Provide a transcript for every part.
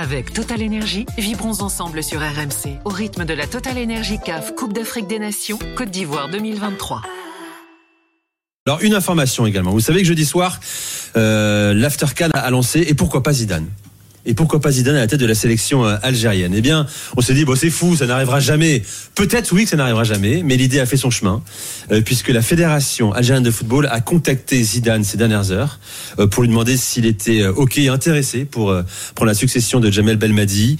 Avec Total Energy, vibrons ensemble sur RMC au rythme de la Total Energy CAF Coupe d'Afrique des Nations Côte d'Ivoire 2023. Alors une information également. Vous savez que jeudi soir, euh, l'Aftercan a lancé et pourquoi pas Zidane? Et pourquoi pas Zidane à la tête de la sélection euh, algérienne? Eh bien, on s'est dit, bon, c'est fou, ça n'arrivera jamais. Peut-être, oui, que ça n'arrivera jamais, mais l'idée a fait son chemin, euh, puisque la Fédération algérienne de football a contacté Zidane ces dernières heures euh, pour lui demander s'il était OK et intéressé pour, pour la succession de Jamel Belmadi.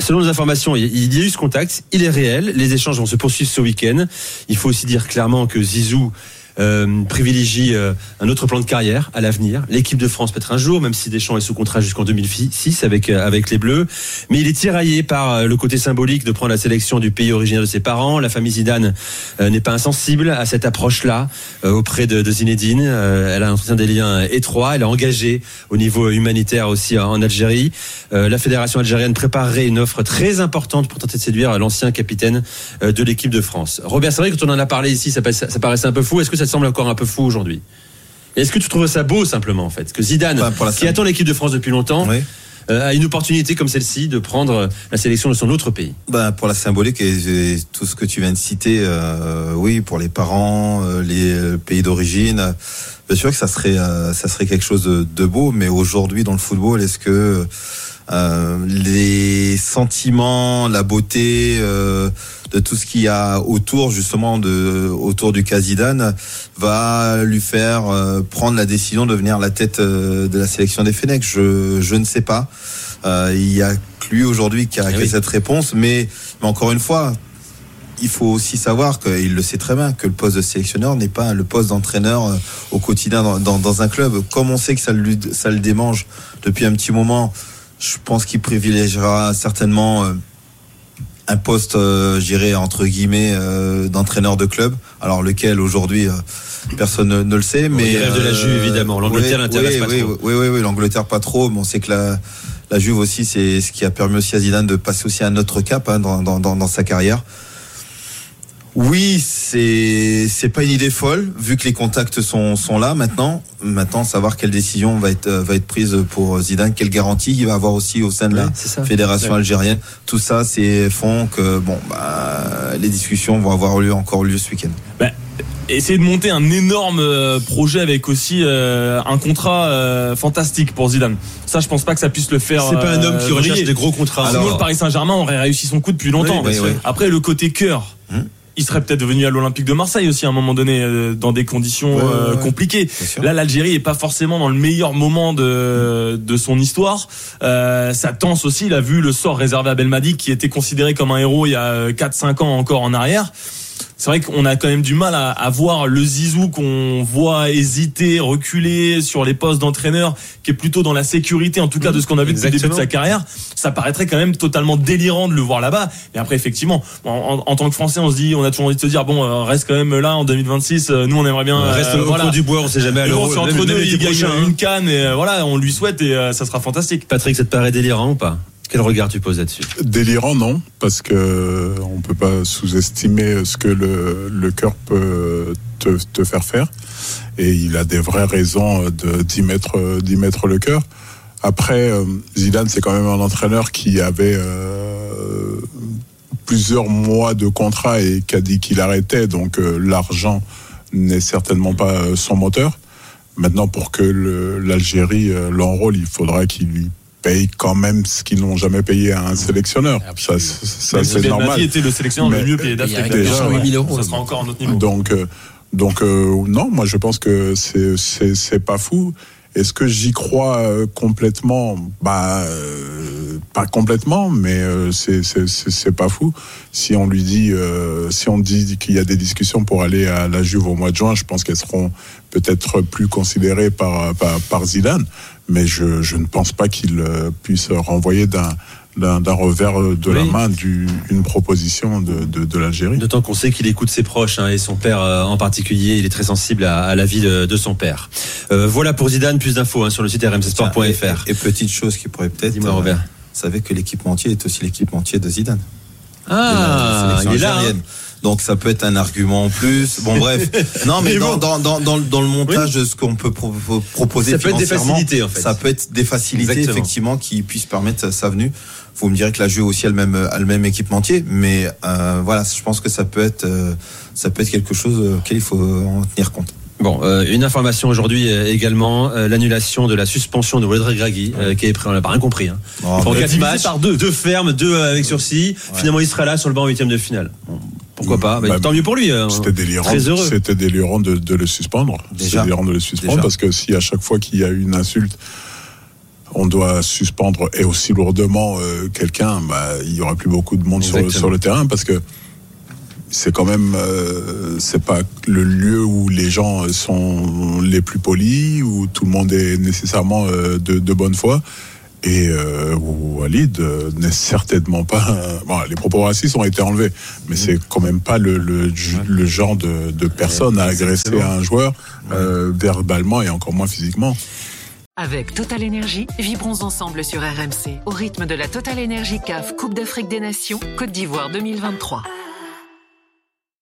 selon les informations, il y a eu ce contact, il est réel, les échanges vont se poursuivre ce week-end. Il faut aussi dire clairement que Zizou euh, privilégie euh, un autre plan de carrière à l'avenir. L'équipe de France peut-être un jour, même si Deschamps est sous contrat jusqu'en 2006 avec euh, avec les Bleus, mais il est tiraillé par le côté symbolique de prendre la sélection du pays originaire de ses parents. La famille Zidane n'est pas insensible à cette approche-là auprès de, de Zinedine. elle a entretien des liens étroits. Elle est engagée au niveau humanitaire aussi en Algérie. la fédération algérienne préparerait une offre très importante pour tenter de séduire l'ancien capitaine de l'équipe de France. Robert, c'est vrai que quand on en a parlé ici, ça paraissait un peu fou. Est-ce que ça semble encore un peu fou aujourd'hui. Est-ce que tu trouves ça beau simplement en fait? Que Zidane, qui attend l'équipe de France depuis longtemps, euh, a une opportunité comme celle-ci de prendre la sélection de son autre pays. Bah, Pour la symbolique et, tout ce que tu viens de citer, euh, oui, pour les parents, euh, les pays d'origine, bien sûr que ça serait, ça serait quelque chose de, beau, mais aujourd'hui dans le football, est-ce que les sentiments, la beauté de tout ce qu'il y a autour justement de autour du cas Zidane va lui faire euh, prendre la décision de venir à la tête euh, de la sélection des Fennecs. Je, je ne sais pas. Euh, il y a que lui aujourd'hui qui a, eh cette réponse, mais, mais encore une fois, il faut aussi savoir qu'il le sait très bien que le poste de sélectionneur n'est pas le poste d'entraîneur au quotidien dans, dans, dans, un club. Comme on sait que ça, lui, ça le démange depuis un petit moment, je pense qu'il privilégiera certainement un poste, euh, j'irais entre guillemets, euh, d'entraîneur de club. Alors lequel aujourd'hui, euh, personne ne, le sait. Mais il de la Juve évidemment. L'Angleterre pas trop. Oui, oui, oui, l'Angleterre pas trop. Mais on sait que la, la Juve aussi, c'est ce qui a permis aussi à Zidane de passer aussi un autre cap hein, dans, dans, dans sa carrière. Oui, c'est c'est pas une idée folle vu que les contacts sont sont là maintenant. Maintenant, savoir quelle décision va être va être prise pour Zidane, quelle garantie il va avoir aussi au sein de la fédération algérienne. Tout ça, c'est font que bon, bah, les discussions vont avoir lieu encore lieu ce week-end. Bah, essayer de monter un énorme euh, projet avec aussi euh, un contrat euh, fantastique pour Zidane. Ça, je pense pas que ça puisse le faire. C'est pas un homme qui recherche des gros contrats. Alors, le Paris Saint-Germain aurait réussi son coup depuis longtemps. Après, le côté cœur. Hum il serait peut-être venu à l'Olympique de Marseille aussi à un moment donné euh, dans des conditions euh, compliquées. Là, l'Algérie est pas forcément dans le meilleur moment de, de son histoire. Euh, ça tense aussi. Il a vu le sort réservé à Belmadi qui était considéré comme un héros il y a 4-5 ans encore en arrière c'est vrai qu'on a quand même du mal à, à voir le Zizou qu'on voit hésiter, reculer sur les postes d'entraîneur, qui est plutôt dans la sécurité, en tout cas de ce qu'on a vu depuis le début de sa carrière. Ça paraîtrait quand même totalement délirant de le voir là-bas. Mais après, effectivement, en, tant que Français, on se dit, on a toujours envie de se dire, bon, euh, reste quand même là en 2026. Euh, nous, on aimerait bien. reste euh, au voilà. du bois, on sait jamais à l'euro. entre deux, il gagne une canne et voilà, on lui souhaite et ça sera fantastique. Patrick, ça te paraît délirant ou pas? Quel regard tu poses là-dessus Délirant, non, parce que on peut pas sous-estimer ce que le, cœur peut te, te, faire faire. Et il a des vraies raisons d'y mettre, d'y mettre le cœur. Après, euh, Zidane, c'est quand même un entraîneur qui avait euh, plusieurs mois de contrat et qui a dit qu'il arrêtait. Donc euh, l'argent n'est certainement pas son moteur. Maintenant, pour que l'Algérie l'enrôle, il faudra qu'il lui payent quand même ce qu'ils n'ont jamais payé à un sélectionneur. Ça, ça c'est normal. était le sélectionneur le mieux payé d'Afrique. Déjà, ça sera encore un autre niveau. Donc, euh, donc euh, non, moi je pense que c'est c'est pas fou. Est-ce que j'y crois euh, complètement? Bah, euh, pas complètement, mais euh, c'est pas fou. Si on lui dit, si on dit qu'il y a des discussions pour aller à la Juve au mois de juin, je pense qu'elles seront peut-être plus considérées par, par, par Zidane mais je, je ne pense pas qu'il euh, puisse renvoyer d'un d'un revers de la main du, une proposition de, de, de l'Algérie. D'autant qu'on sait qu'il écoute ses proches hein, et son père euh, en particulier. Il est très sensible à, à la vie de, de son père. Euh, voilà pour Zidane, plus d'infos hein, sur le site rmcsport.fr. Et, et, petite chose qui pourrait peut-être. Dis-moi, Robert. Vous savez que l'équipementier est aussi l'équipementier de Zidane. Ah, il est là. Hein. Donc ça peut être un argument en plus. Bon bref. Non mais, dans, dans, dans, dans, le montage de ce qu'on peut proposer ça peut être des facilités en fait. Ça peut être des facilités effectivement qui puissent permettre sa venue. Vous me direz que la jeu aussi a le même a le même équipementier, mais euh, voilà, je pense que ça peut être euh, ça peut être quelque chose auquel il faut en tenir compte. Bon, euh, une information aujourd'hui euh, également, euh, l'annulation de la suspension de Walter Gragui, qui est pris, on n'a pas rien compris. Hein. Oh, Pour quatre matchs, par deux. deux fermes, deux avec sursis. Finalement, il sera là sur le banc huitième de finale. pourquoi pas? Bah, Tant mieux pour lui. Hein. C'était délirant. C'était délirant de, de, le suspendre. C'était délirant de le suspendre parce que si à chaque fois qu'il y a une insulte, on doit suspendre et aussi lourdement quelqu'un, bah, il y aura plus beaucoup de monde sur, sur le terrain parce que c'est quand même euh, c'est pas le lieu où les gens sont les plus polis où tout le monde est nécessairement euh, de, de, bonne foi. Et euh, où Walid euh, n'est certainement pas bon, les propos racistes ont été enlevés mais mm. c'est quand même pas le, le, le genre de, de personne à agresser un joueur euh, verbalement et encore moins physiquement. Avec Total Energy, vibrons ensemble sur RMC au rythme de la Total Energy CAF Coupe d'Afrique des Nations Côte d'Ivoire 2023.